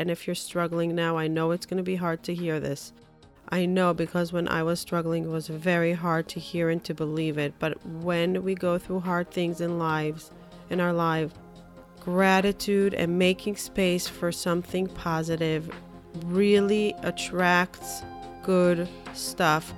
And if you're struggling now, I know it's going to be hard to hear this. I know because when I was struggling, it was very hard to hear and to believe it. But when we go through hard things in lives, in our life, gratitude and making space for something positive really attracts good stuff.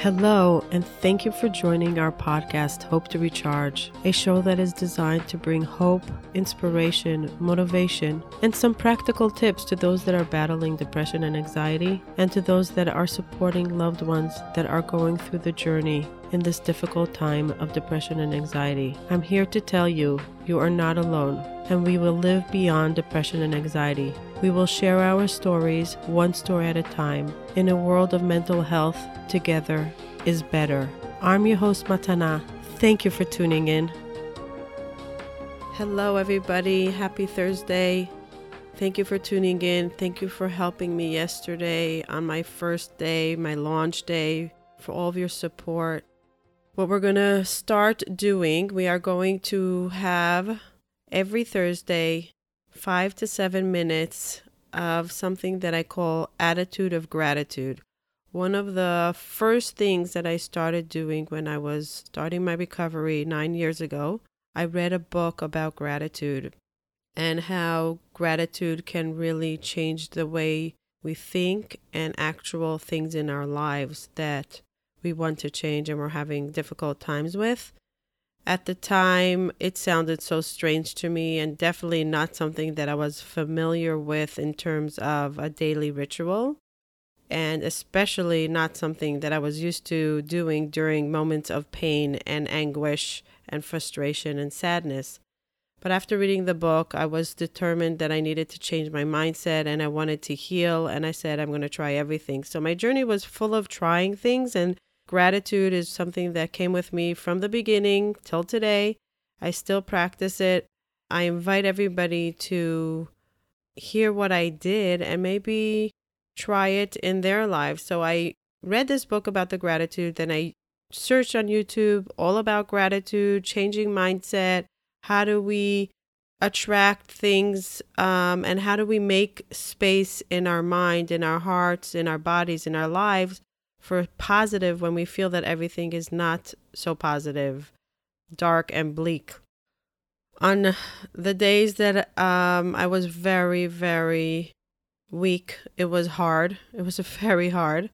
Hello, and thank you for joining our podcast, Hope to Recharge, a show that is designed to bring hope, inspiration, motivation, and some practical tips to those that are battling depression and anxiety, and to those that are supporting loved ones that are going through the journey in this difficult time of depression and anxiety. I'm here to tell you, you are not alone, and we will live beyond depression and anxiety. We will share our stories one story at a time. In a world of mental health, together is better. I'm your host, Matana. Thank you for tuning in. Hello, everybody. Happy Thursday. Thank you for tuning in. Thank you for helping me yesterday on my first day, my launch day, for all of your support. What we're going to start doing, we are going to have every Thursday five to seven minutes of something that I call attitude of gratitude. One of the first things that I started doing when I was starting my recovery nine years ago, I read a book about gratitude and how gratitude can really change the way we think and actual things in our lives that we want to change and we're having difficult times with. At the time, it sounded so strange to me and definitely not something that I was familiar with in terms of a daily ritual, and especially not something that I was used to doing during moments of pain and anguish and frustration and sadness. But after reading the book, I was determined that I needed to change my mindset and I wanted to heal. And I said, I'm going to try everything. So my journey was full of trying things and Gratitude is something that came with me from the beginning till today. I still practice it. I invite everybody to hear what I did and maybe try it in their lives. So I read this book about the gratitude, then I searched on YouTube all about gratitude, changing mindset, how do we attract things um, and how do we make space in our mind in our hearts in our bodies in our lives for positive when we feel that everything is not so positive, dark and bleak. On the days that um, I was very, very weak, it was hard. It was very hard.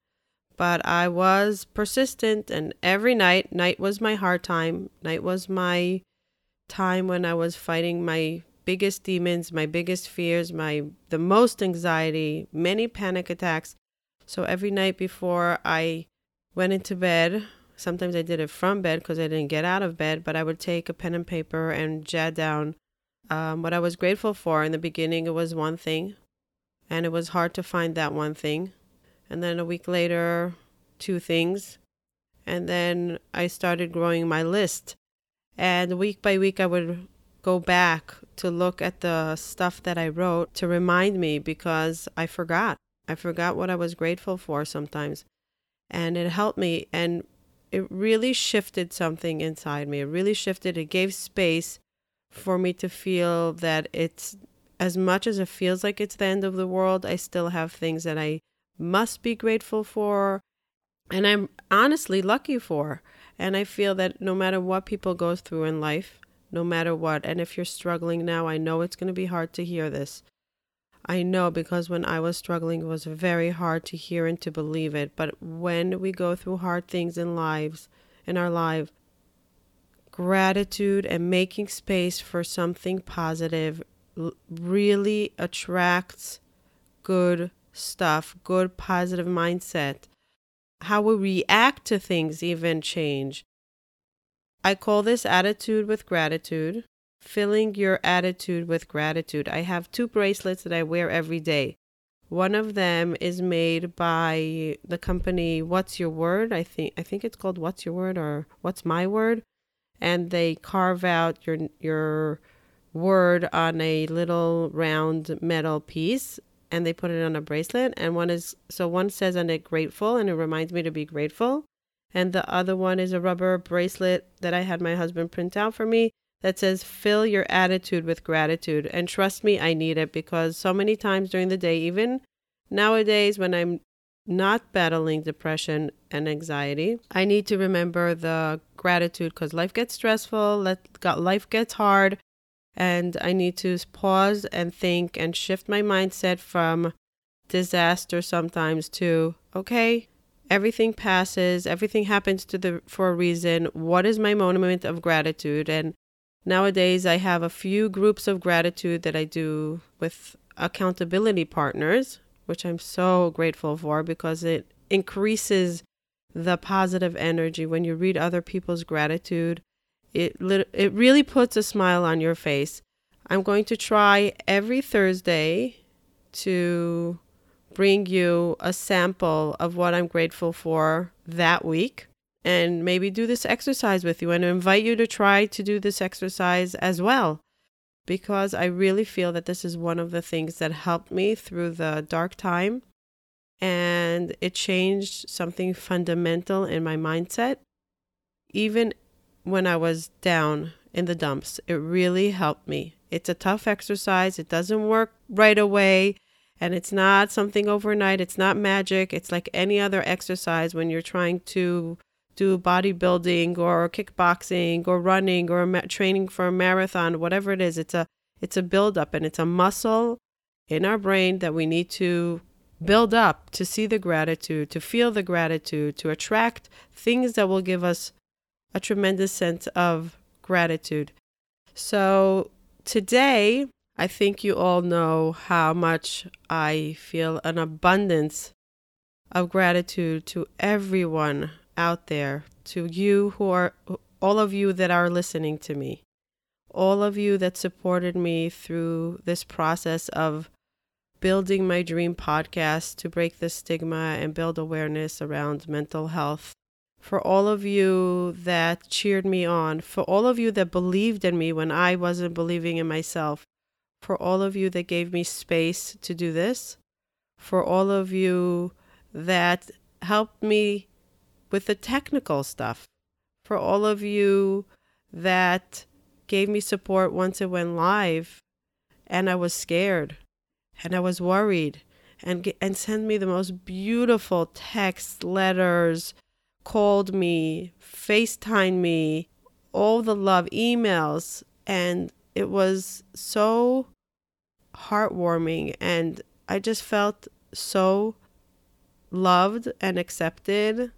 But I was persistent, and every night, night was my hard time. Night was my time when I was fighting my biggest demons, my biggest fears, my the most anxiety, many panic attacks. So every night before I went into bed, sometimes I did it from bed because I didn't get out of bed, but I would take a pen and paper and jot down um, what I was grateful for. In the beginning, it was one thing, and it was hard to find that one thing. And then a week later, two things. And then I started growing my list. And week by week, I would go back to look at the stuff that I wrote to remind me because I forgot. I forgot what I was grateful for sometimes. And it helped me. And it really shifted something inside me. It really shifted. It gave space for me to feel that it's as much as it feels like it's the end of the world, I still have things that I must be grateful for. And I'm honestly lucky for. And I feel that no matter what people go through in life, no matter what, and if you're struggling now, I know it's going to be hard to hear this. I know because when I was struggling, it was very hard to hear and to believe it. But when we go through hard things in lives, in our life, gratitude and making space for something positive really attracts good stuff, good positive mindset. How we react to things even change. I call this attitude with gratitude filling your attitude with gratitude. I have two bracelets that I wear every day. One of them is made by the company What's Your Word? I think I think it's called What's Your Word or What's My Word? And they carve out your your word on a little round metal piece and they put it on a bracelet and one is so one says on it grateful and it reminds me to be grateful and the other one is a rubber bracelet that I had my husband print out for me that says fill your attitude with gratitude. And trust me, I need it because so many times during the day, even nowadays when I'm not battling depression and anxiety, I need to remember the gratitude because life gets stressful, let, got, life gets hard, and I need to pause and think and shift my mindset from disaster sometimes to okay, everything passes, everything happens to the for a reason. What is my moment of gratitude? And nowadays I have a few groups of gratitude that I do with accountability partners, which I'm so grateful for because it increases the positive energy when you read other people's gratitude it it really puts a smile on your face. I'm going to try every Thursday to bring you a sample of what I'm grateful for that week and maybe do this exercise with you and invite you to try to do this exercise as well because I really feel that this is one of the things that helped me through the dark time and it changed something fundamental in my mindset even when I was down in the dumps. It really helped me. It's a tough exercise, it doesn't work right away. And it's not something overnight. It's not magic. It's like any other exercise when you're trying to do bodybuilding or kickboxing or running or ma- training for a marathon, whatever it is. It's a it's a build up and it's a muscle in our brain that we need to build up to see the gratitude, to feel the gratitude, to attract things that will give us a tremendous sense of gratitude. So today, I think you all know how much I feel an abundance of gratitude to everyone out there, to you who are, all of you that are listening to me, all of you that supported me through this process of building my dream podcast to break the stigma and build awareness around mental health for all of you that cheered me on, for all of you that believed in me when I wasn't believing in myself, for all of you that gave me space to do this, for all of you that helped me with the technical stuff, for all of you that gave me support once it went live and I was scared and I was worried and and send me the most beautiful texts, letters, called me, FaceTimed me, all the love, emails. And it was so heartwarming. And I just felt so loved and accepted.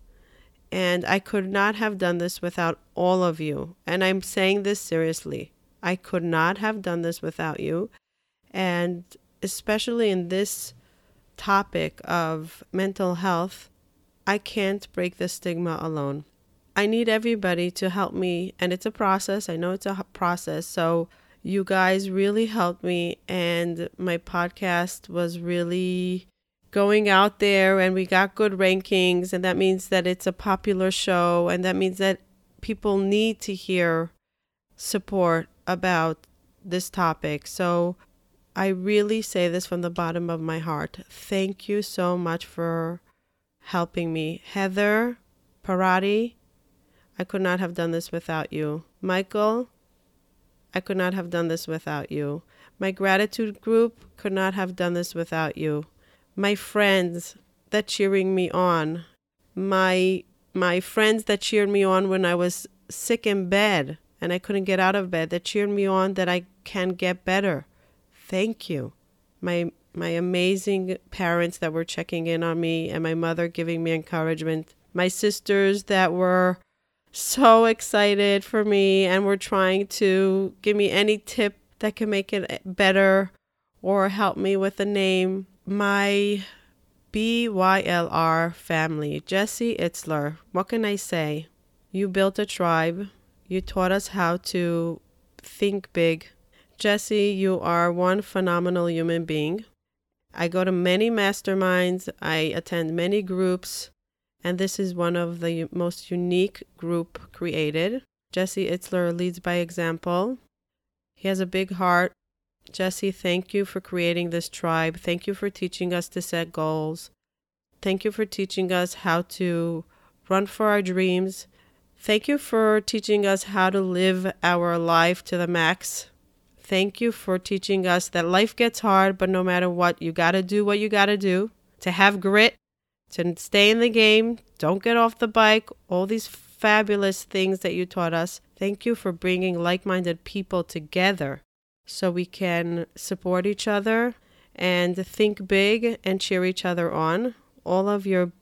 And I could not have done this without all of you. And I'm saying this seriously. I could not have done this without you. And especially in this topic of mental health, I can't break the stigma alone. I need everybody to help me, and it's a process. I know it's a process. So, you guys really helped me, and my podcast was really going out there, and we got good rankings, and that means that it's a popular show, and that means that people need to hear support about this topic. So, I really say this from the bottom of my heart. Thank you so much for helping me. Heather Parati, I could not have done this without you. Michael, I could not have done this without you. My gratitude group could not have done this without you. My friends that cheering me on. My my friends that cheered me on when I was sick in bed and I couldn't get out of bed that cheered me on that I can get better. Thank you. My my amazing parents that were checking in on me, and my mother giving me encouragement. My sisters that were so excited for me and were trying to give me any tip that can make it better or help me with a name. My BYLR family, Jesse Itzler, what can I say? You built a tribe. You taught us how to think big. Jesse, you are one phenomenal human being. I go to many masterminds, I attend many groups, and this is one of the most unique group created. Jesse Itzler leads by example. He has a big heart. Jesse, thank you for creating this tribe. Thank you for teaching us to set goals. Thank you for teaching us how to run for our dreams. Thank you for teaching us how to live our life to the max. Thank you for teaching us that life gets hard, but no matter what, you got to do what you got to do to have grit, to stay in the game, don't get off the bike, all these fabulous things that you taught us. Thank you for bringing like minded people together so we can support each other and think big and cheer each other on. All of your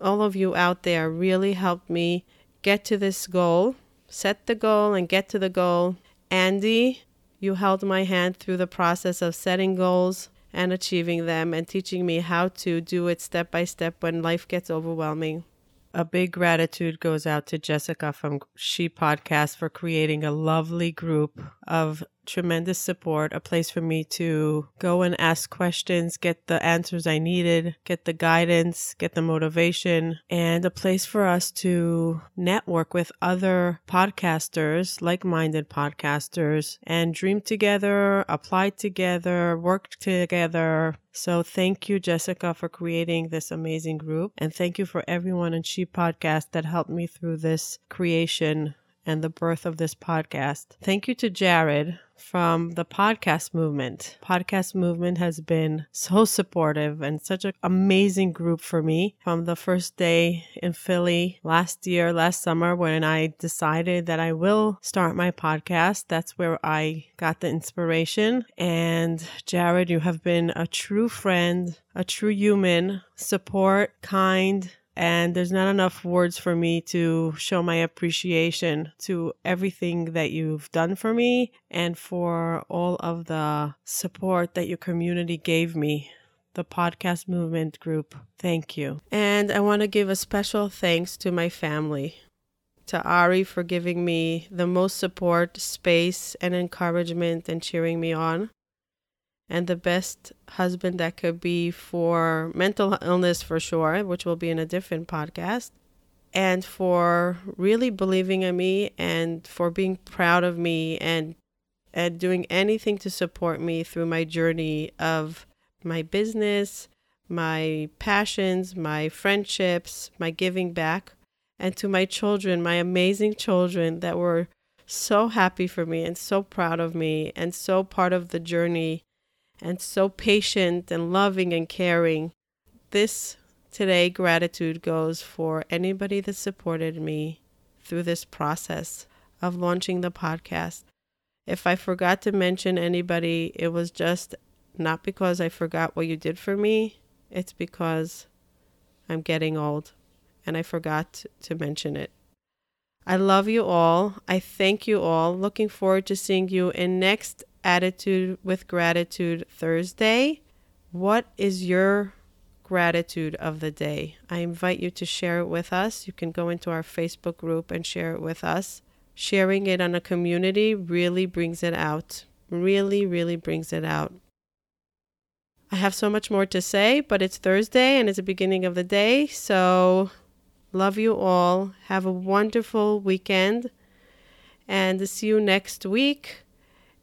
all of you out there really helped me get to this goal, set the goal and get to the goal. Andy, you held my hand through the process of setting goals and achieving them and teaching me how to do it step by step when life gets overwhelming. A big gratitude goes out to Jessica from She Podcast for creating a lovely group of tremendous support, a place for me to go and ask questions, get the answers I needed, get the guidance, get the motivation, and a place for us to network with other podcasters, like minded podcasters, and dream together, apply together, work together. So thank you, Jessica, for creating this amazing group. And thank you for everyone in She Podcast that helped me through this creation and the birth of this podcast. Thank you to Jared from the podcast movement. Podcast movement has been so supportive and such an amazing group for me from the first day in Philly last year, last summer, when I decided that I will start my podcast. That's where I got the inspiration. And Jared, you have been a true friend, a true human, support, kind, and there's not enough words for me to show my appreciation to everything that you've done for me and for all of the support that your community gave me the podcast movement group. Thank you. And I want to give a special thanks to my family, to Ari for giving me the most support, space, and encouragement and cheering me on and the best husband that could be for mental illness for sure, which will be in a different podcast, and for really believing in me and for being proud of me and and doing anything to support me through my journey of my business, my passions, my friendships, my giving back, and to my children, my amazing children that were so happy for me and so proud of me and so part of the journey and so patient and loving and caring. This today gratitude goes for anybody that supported me through this process of launching the podcast. If I forgot to mention anybody, it was just not because I forgot what you did for me, it's because I'm getting old and I forgot to mention it. I love you all. I thank you all. Looking forward to seeing you in next Attitude with Gratitude Thursday. What is your gratitude of the day? I invite you to share it with us. You can go into our Facebook group and share it with us. Sharing it on a community really brings it out. Really, really brings it out. I have so much more to say, but it's Thursday and it's the beginning of the day. So, love you all. Have a wonderful weekend and see you next week